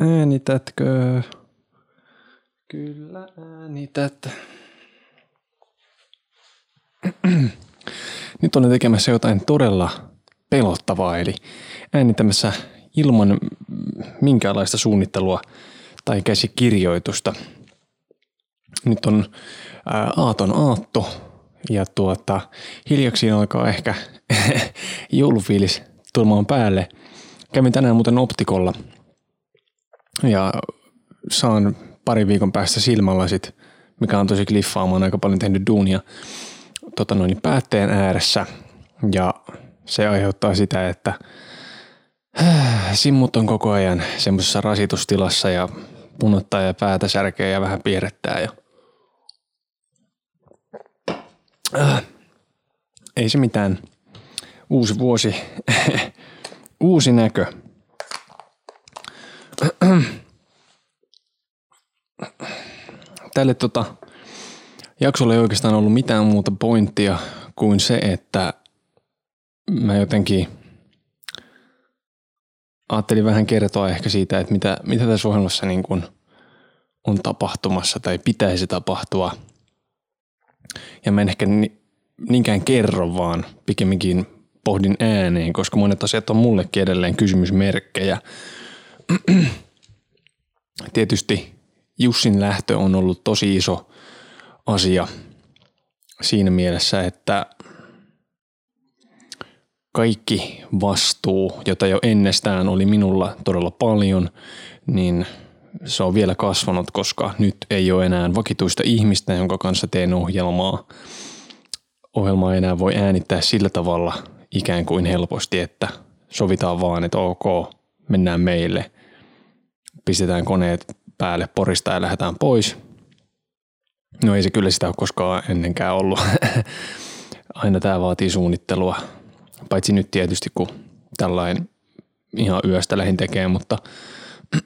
Äänitätkö? Kyllä äänität. Nyt olen tekemässä jotain todella pelottavaa, eli äänittämässä ilman minkäänlaista suunnittelua tai käsikirjoitusta. Nyt on aaton aatto ja tuota, hiljaksi alkaa ehkä joulufiilis tulemaan päälle. Kävin tänään muuten optikolla ja saan pari viikon päästä silmälasit, mikä on tosi kliffaamaan aika paljon tehnyt duunia tota noin, päätteen ääressä ja se aiheuttaa sitä, että simmut on koko ajan semmoisessa rasitustilassa ja punottaa ja päätä särkeä ja vähän piirrettää ja äh, ei se mitään. Uusi vuosi, uusi näkö. Tälle tota, jaksolle ei oikeastaan ollut mitään muuta pointtia kuin se, että mä jotenkin ajattelin vähän kertoa ehkä siitä, että mitä, mitä tässä ohjelmassa niin kuin on tapahtumassa tai pitäisi tapahtua. Ja mä en ehkä niinkään kerro, vaan pikemminkin pohdin ääneen, koska monet asiat on mullekin edelleen kysymysmerkkejä. Tietysti Jussin lähtö on ollut tosi iso asia siinä mielessä, että kaikki vastuu, jota jo ennestään oli minulla todella paljon, niin se on vielä kasvanut, koska nyt ei ole enää vakituista ihmistä, jonka kanssa teen ohjelmaa. Ohjelmaa ei enää voi äänittää sillä tavalla ikään kuin helposti, että sovitaan vaan, että ok, mennään meille, pistetään koneet päälle porista ja lähdetään pois. No ei se kyllä sitä ole koskaan ennenkään ollut. Aina tämä vaatii suunnittelua, paitsi nyt tietysti kun tällainen ihan yöstä lähin tekee, mutta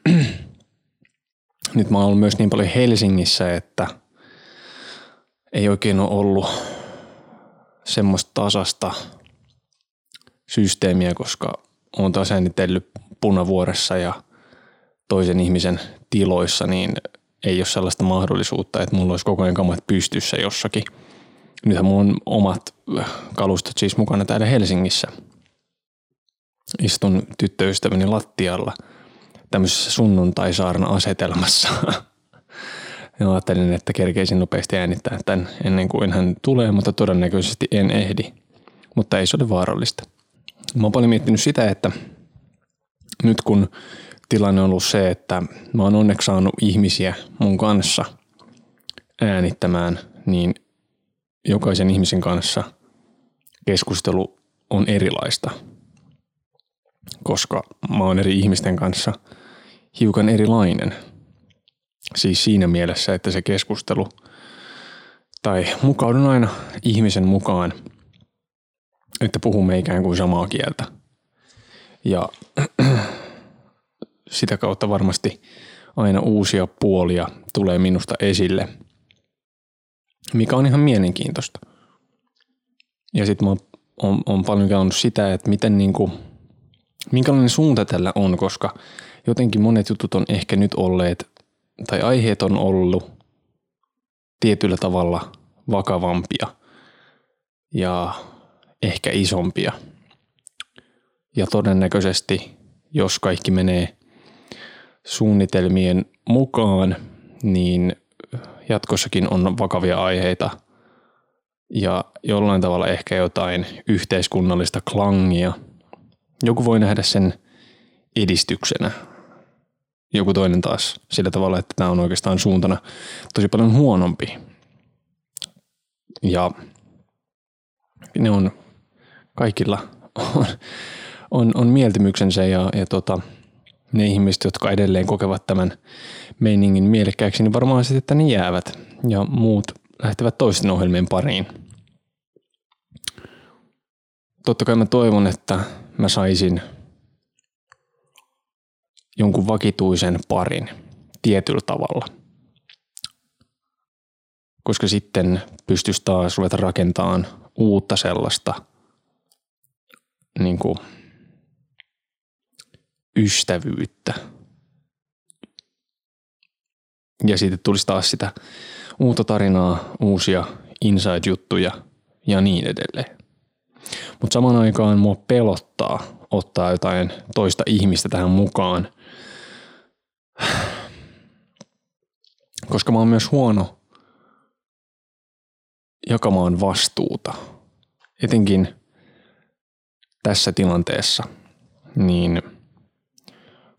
nyt mä oon ollut myös niin paljon Helsingissä, että ei oikein ole ollut semmoista tasasta systeemiä, koska on taas äänitellyt punavuoressa ja toisen ihmisen tiloissa, niin ei ole sellaista mahdollisuutta, että mulla olisi koko ajan kamat pystyssä jossakin. Nythän on omat kalustot siis mukana täällä Helsingissä. Istun tyttöystäväni lattialla tämmöisessä sunnuntaisaarna asetelmassa. Ja ajattelin, että kerkeisin nopeasti äänittää tämän ennen kuin hän tulee, mutta todennäköisesti en ehdi. Mutta ei se ole vaarallista. Mä oon paljon miettinyt sitä, että nyt kun tilanne on ollut se, että mä oon onneksi saanut ihmisiä mun kanssa äänittämään, niin jokaisen ihmisen kanssa keskustelu on erilaista, koska mä oon eri ihmisten kanssa hiukan erilainen. Siis siinä mielessä, että se keskustelu tai mukaudun aina ihmisen mukaan, että puhumme ikään kuin samaa kieltä. Ja sitä kautta varmasti aina uusia puolia tulee minusta esille, mikä on ihan mielenkiintoista. Ja sitten mä oon, oon paljon käynyt sitä, että miten niinku, minkälainen suunta tällä on, koska jotenkin monet jutut on ehkä nyt olleet, tai aiheet on ollut tietyllä tavalla vakavampia ja ehkä isompia. Ja todennäköisesti, jos kaikki menee suunnitelmien mukaan, niin jatkossakin on vakavia aiheita ja jollain tavalla ehkä jotain yhteiskunnallista klangia. Joku voi nähdä sen edistyksenä. Joku toinen taas sillä tavalla, että tämä on oikeastaan suuntana tosi paljon huonompi. Ja ne on kaikilla on, on, on mieltymyksensä ja, ja tota, ne ihmiset, jotka edelleen kokevat tämän meiningin mielekkääksi, niin varmaan sitten, että ne jäävät ja muut lähtevät toisten ohjelmien pariin. Totta kai mä toivon, että mä saisin jonkun vakituisen parin tietyllä tavalla. Koska sitten pystyisi taas ruveta rakentamaan uutta sellaista niin kuin ystävyyttä Ja sitten tulisi taas sitä uutta tarinaa, uusia inside-juttuja ja niin edelleen. Mutta samaan aikaan mua pelottaa ottaa jotain toista ihmistä tähän mukaan, koska mä oon myös huono jakamaan vastuuta. Etenkin tässä tilanteessa, niin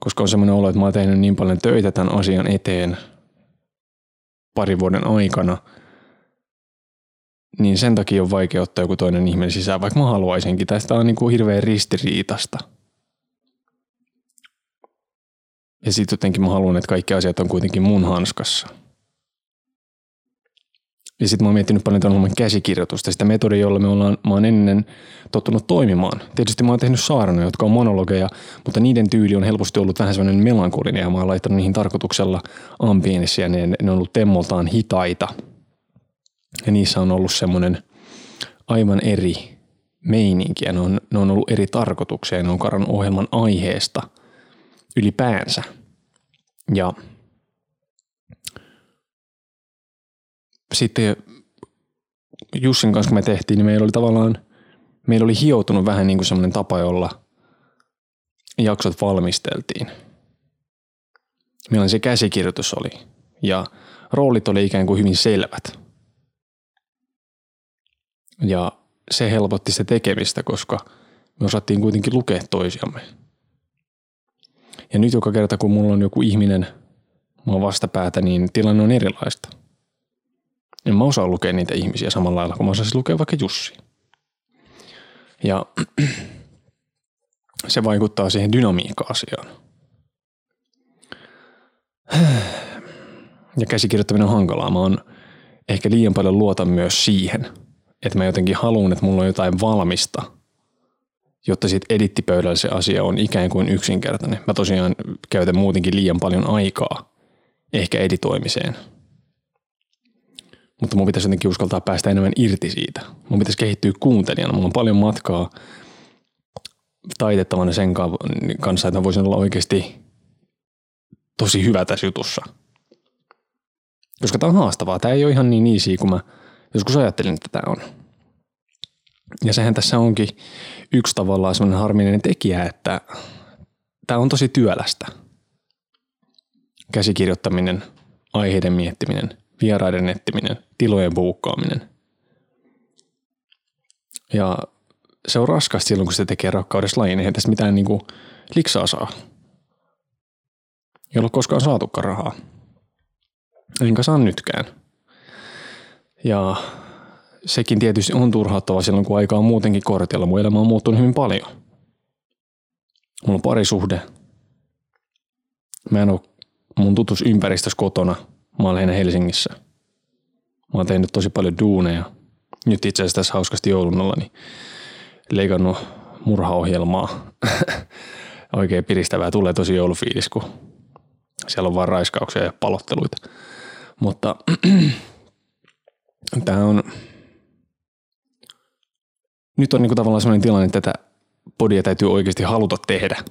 koska on semmoinen olo, että mä oon tehnyt niin paljon töitä tämän asian eteen parin vuoden aikana, niin sen takia on vaikea ottaa joku toinen ihminen sisään, vaikka mä haluaisinkin. Tästä on niin kuin hirveän ristiriitasta. Ja sitten jotenkin mä haluan, että kaikki asiat on kuitenkin mun hanskassa – ja sitten mä oon miettinyt paljon tämän käsikirjoitusta, sitä metodia, jolla me ollaan, mä oon ennen tottunut toimimaan. Tietysti mä oon tehnyt saarnoja, jotka on monologeja, mutta niiden tyyli on helposti ollut vähän sellainen melankolinen ja mä oon laittanut niihin tarkoituksella ambienissa ja ne, ne on ollut temmoltaan hitaita. Ja niissä on ollut semmoinen aivan eri meininki ja ne on, ne on ollut eri tarkoituksia ne on karannut ohjelman aiheesta ylipäänsä. Ja sitten Jussin kanssa kun me tehtiin, niin meillä oli tavallaan, meillä oli hioutunut vähän niin kuin semmoinen tapa, jolla jaksot valmisteltiin. Millainen se käsikirjoitus oli. Ja roolit oli ikään kuin hyvin selvät. Ja se helpotti sitä tekemistä, koska me osattiin kuitenkin lukea toisiamme. Ja nyt joka kerta, kun mulla on joku ihminen mua vastapäätä, niin tilanne on erilaista – en mä osaa lukea niitä ihmisiä samalla lailla kuin mä osaisin lukea vaikka Jussi. Ja se vaikuttaa siihen dynamiikka-asiaan. Ja käsikirjoittaminen on hankalaa. Mä oon ehkä liian paljon luotan myös siihen, että mä jotenkin haluan, että mulla on jotain valmista, jotta sitten edittipöydällä se asia on ikään kuin yksinkertainen. Mä tosiaan käytän muutenkin liian paljon aikaa ehkä editoimiseen – mutta mun pitäisi jotenkin uskaltaa päästä enemmän irti siitä. Mun pitäisi kehittyä kuuntelijana. Mulla on paljon matkaa taitettavana sen kanssa, että mä voisin olla oikeasti tosi hyvä tässä jutussa. Koska tämä on haastavaa. Tämä ei ole ihan niin easy kuin mä joskus ajattelin, että tämä on. Ja sehän tässä onkin yksi tavallaan sellainen harminen tekijä, että tämä on tosi työlästä. Käsikirjoittaminen, aiheiden miettiminen – vieraiden etsiminen, tilojen buukkaaminen. Ja se on raskasta silloin, kun se tekee rakkaudessa lajiin. Eihän tässä mitään niin kuin liksaa saa. Ei ole koskaan saatukaan rahaa. Enkä saa nytkään. Ja sekin tietysti on turhauttava silloin, kun aika on muutenkin kortilla. Mun elämä on muuttunut hyvin paljon. Mulla on parisuhde. Mä en ole mun tutus ympäristössä kotona – Mä lähinnä Helsingissä. Mä oon tehnyt tosi paljon duuneja. Nyt itse asiassa tässä hauskasti joulun alla, niin leikannut murhaohjelmaa. Oikein piristävää tulee tosi joulufiilis, kun siellä on vain raiskauksia ja palotteluita. Mutta tämä on, nyt on niinku tavallaan sellainen tilanne, että tätä podia täytyy oikeasti haluta tehdä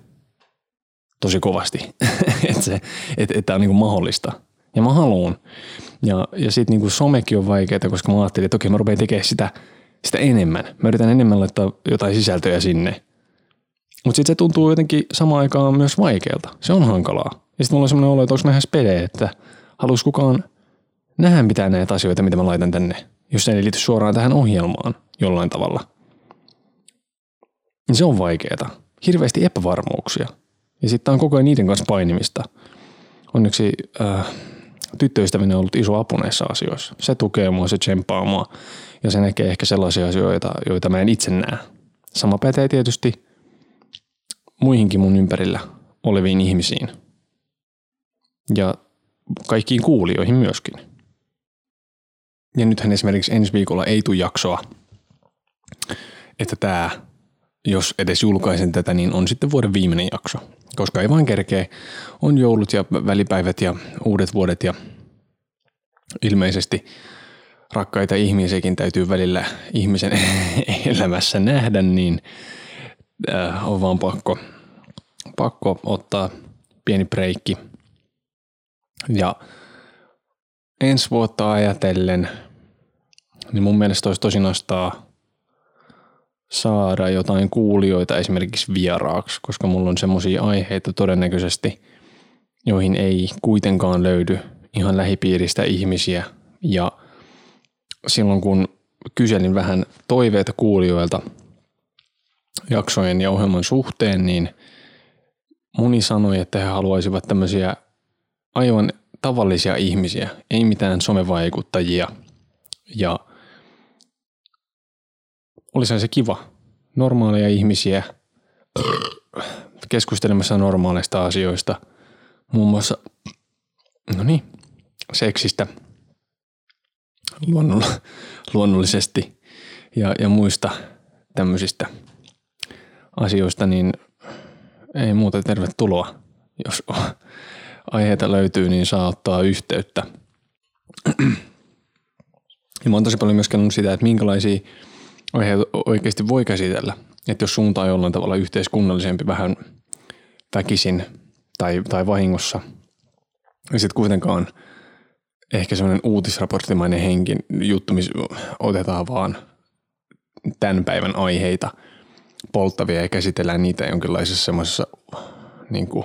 tosi kovasti, että et, et tämä on niinku mahdollista – ja mä haluun. Ja, ja sitten niinku somekin on vaikeaa, koska mä ajattelin, että okei mä rupean tekemään sitä, sitä enemmän. Mä yritän enemmän laittaa jotain sisältöjä sinne. Mutta sitten se tuntuu jotenkin samaan aikaan myös vaikealta. Se on hankalaa. Ja sitten mulla on semmoinen olo, että onko mä spede, että halus kukaan nähdä mitään näitä asioita, mitä mä laitan tänne, jos se ei liity suoraan tähän ohjelmaan jollain tavalla. Niin se on vaikeeta. Hirveästi epävarmuuksia. Ja sitten on koko ajan niiden kanssa painimista. Onneksi äh, tyttöystävinen on ollut iso apu näissä asioissa. Se tukee mua, se tsemppaa mua ja se näkee ehkä sellaisia asioita, joita mä en itse näe. Sama pätee tietysti muihinkin mun ympärillä oleviin ihmisiin. Ja kaikkiin kuulijoihin myöskin. Ja nythän esimerkiksi ensi viikolla ei tule jaksoa, että tämä, jos edes julkaisen tätä, niin on sitten vuoden viimeinen jakso koska ei vain kerkeä. On joulut ja välipäivät ja uudet vuodet ja ilmeisesti rakkaita ihmisiäkin täytyy välillä ihmisen elämässä nähdä, niin äh, on vaan pakko, pakko ottaa pieni breikki. Ja ensi vuotta ajatellen, niin mun mielestä olisi tosi nostaa saada jotain kuulijoita esimerkiksi vieraaksi, koska mulla on semmoisia aiheita todennäköisesti, joihin ei kuitenkaan löydy ihan lähipiiristä ihmisiä. Ja silloin kun kyselin vähän toiveita kuulijoilta jaksojen ja ohjelman suhteen, niin moni sanoi, että he haluaisivat tämmöisiä aivan tavallisia ihmisiä, ei mitään somevaikuttajia. Ja olisi se kiva, normaaleja ihmisiä keskustelemassa normaaleista asioista, muun muassa, no niin, seksistä luonnollisesti ja, ja muista tämmöisistä asioista, niin ei muuta tervetuloa. Jos aiheita löytyy, niin saa ottaa yhteyttä. Ja mä oon tosi paljon myös sitä, että minkälaisia oikeasti voi käsitellä. Että jos suunta on jollain tavalla yhteiskunnallisempi vähän väkisin tai, tai vahingossa, ja sitten kuitenkaan ehkä semmoinen uutisraporttimainen henkin juttu, missä otetaan vaan tämän päivän aiheita polttavia ja käsitellään niitä jonkinlaisessa semmoisessa niin kuin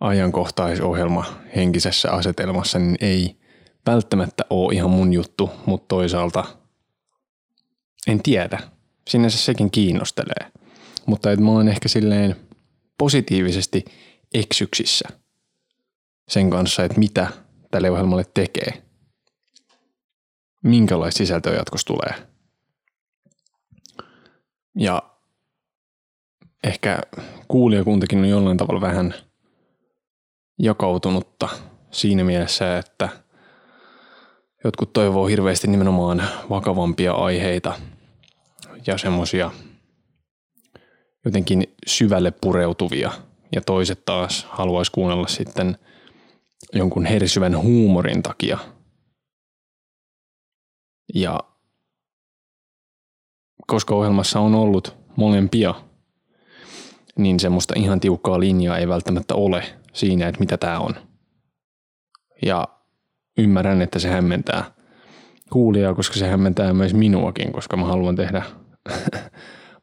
ajankohtaisohjelma henkisessä asetelmassa, niin ei välttämättä ole ihan mun juttu, mutta toisaalta en tiedä. Sinänsä sekin kiinnostelee. Mutta että mä oon ehkä silleen positiivisesti eksyksissä sen kanssa, että mitä tälle ohjelmalle tekee. Minkälaista sisältöä jatkossa tulee. Ja ehkä kuulijakuntakin on jollain tavalla vähän jakautunutta siinä mielessä, että jotkut toivoo hirveästi nimenomaan vakavampia aiheita ja semmoisia jotenkin syvälle pureutuvia ja toiset taas haluaisi kuunnella sitten jonkun hersyvän huumorin takia. Ja koska ohjelmassa on ollut molempia, niin semmoista ihan tiukkaa linjaa ei välttämättä ole siinä, että mitä tämä on. Ja ymmärrän, että se hämmentää kuulijaa, koska se hämmentää myös minuakin, koska mä haluan tehdä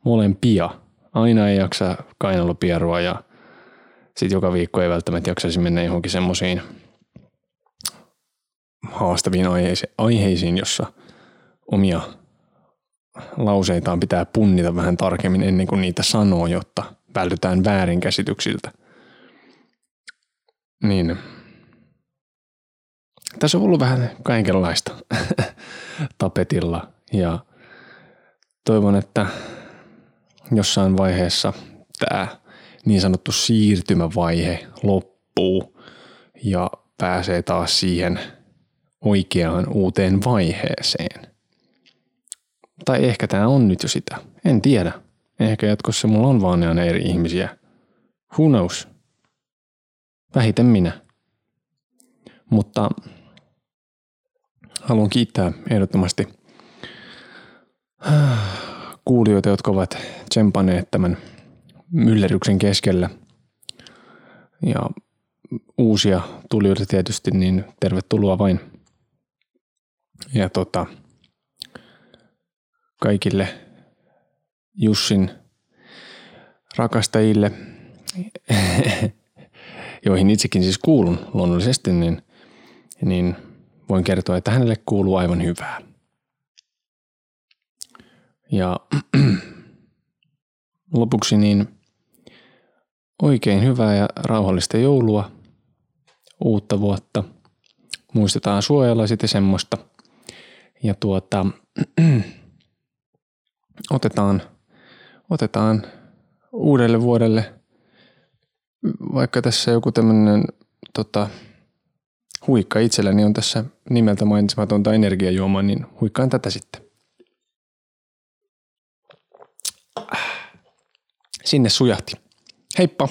molempia. Aina ei jaksa kainalopierua ja sitten joka viikko ei välttämättä jaksaisi mennä johonkin semmoisiin haastaviin aiheisiin, jossa omia lauseitaan pitää punnita vähän tarkemmin ennen kuin niitä sanoo, jotta vältytään väärinkäsityksiltä. Niin. Tässä on ollut vähän kaikenlaista tapetilla ja toivon, että jossain vaiheessa tämä niin sanottu siirtymävaihe loppuu ja pääsee taas siihen oikeaan uuteen vaiheeseen. Tai ehkä tämä on nyt jo sitä. En tiedä. Ehkä jatkossa mulla on vaan ne eri ihmisiä. Who knows? Vähiten minä. Mutta haluan kiittää ehdottomasti kuulijoita, jotka ovat tsempaneet tämän myllerryksen keskellä. Ja uusia tulijoita tietysti, niin tervetuloa vain. Ja tota, kaikille Jussin rakastajille, joihin itsekin siis kuulun luonnollisesti, niin, niin voin kertoa, että hänelle kuuluu aivan hyvää. Ja lopuksi niin oikein hyvää ja rauhallista joulua, uutta vuotta. Muistetaan suojella sitten semmoista. Ja tuota, otetaan, otetaan uudelle vuodelle vaikka tässä joku tämmöinen tota, huikka itselläni on tässä nimeltä mainitsematonta energiajuomaa, niin huikkaan tätä sitten. Sinne sujahti. Heippa!